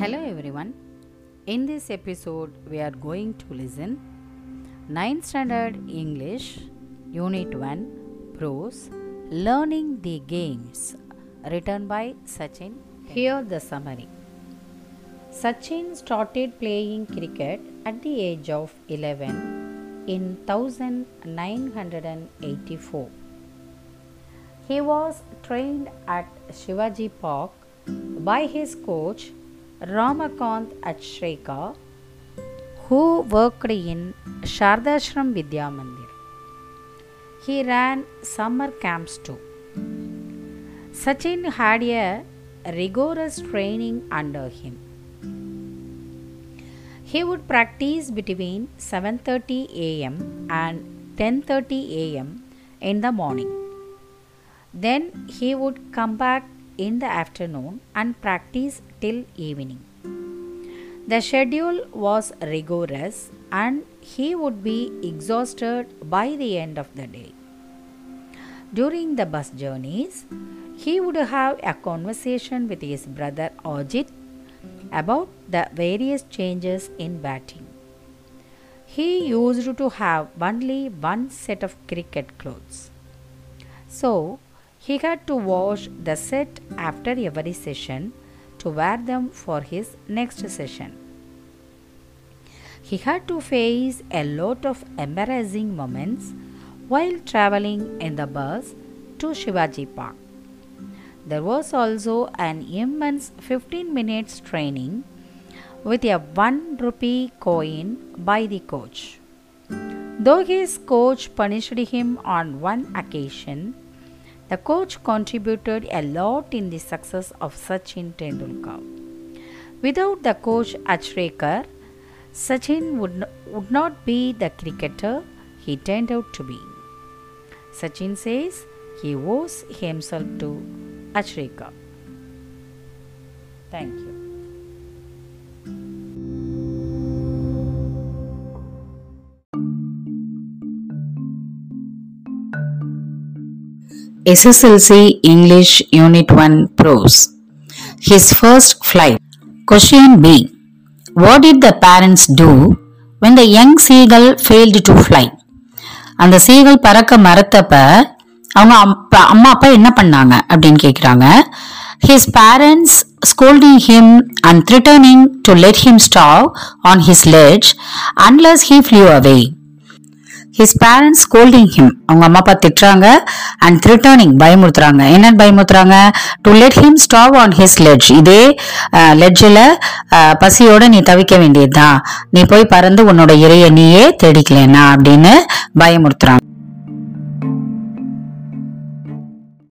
Hello everyone. In this episode, we are going to listen 9th Standard English, Unit 1, Prose, Learning the Games, written by Sachin. Here the summary. Sachin started playing cricket at the age of 11 in 1984. He was trained at Shivaji Park by his coach Ramakant Achrekar, who worked in Shardashram Vidya Mandir. He ran summer camps too. Sachin had a rigorous training under him. He would practice between 7:30 a.m. and 10:30 a.m. in the morning. Then he would come back in the afternoon and practice till evening. The schedule was rigorous and he would be exhausted by the end of the day. During the bus journeys, he would have a conversation with his brother Ajit about the various changes in batting. He used to have only one set of cricket clothes. So, he had to wash the set after every session to wear them for his next session. He had to face a lot of embarrassing moments while traveling in the bus to Shivaji Park. There was also an immense 15 minutes training with a 1 rupee coin by the coach. Though his coach punished him on one occasion, the coach contributed a lot in the success of Sachin Tendulkar. Without the coach Achrekar, Sachin would, would not be the cricketer he turned out to be. Sachin says he owes himself to Achrekar. Thank you. SSLC English Unit 1 Prose. His first flight. Question B. What did the parents do when the young seagull failed to fly? அந்த seagull பறக்க மறுத்தப்ப அவங்க அப்பா அம்மா அப்பா என்ன பண்ணாங்க அப்படின்னு கேட்குறாங்க his parents scolding him and threatening to let him stop on his ledge unless he flew away his parents scolding him அவங்க அம்மா அப்பா திட்டுறாங்க அண்ட் த்ரிட்டர்னிங் பயமுறுத்துறாங்க. என்ன பயமுறுத்துறாங்க? To let him stop on his ledge இதே லெட்ஜில் பசியோட நீ தவிக்க வேண்டியதுதான். நீ போய் பறந்து உன்னோட இறைய நீயே தேடிக்கலனா? அப்படின்னு பயமுறுத்துறாங்க.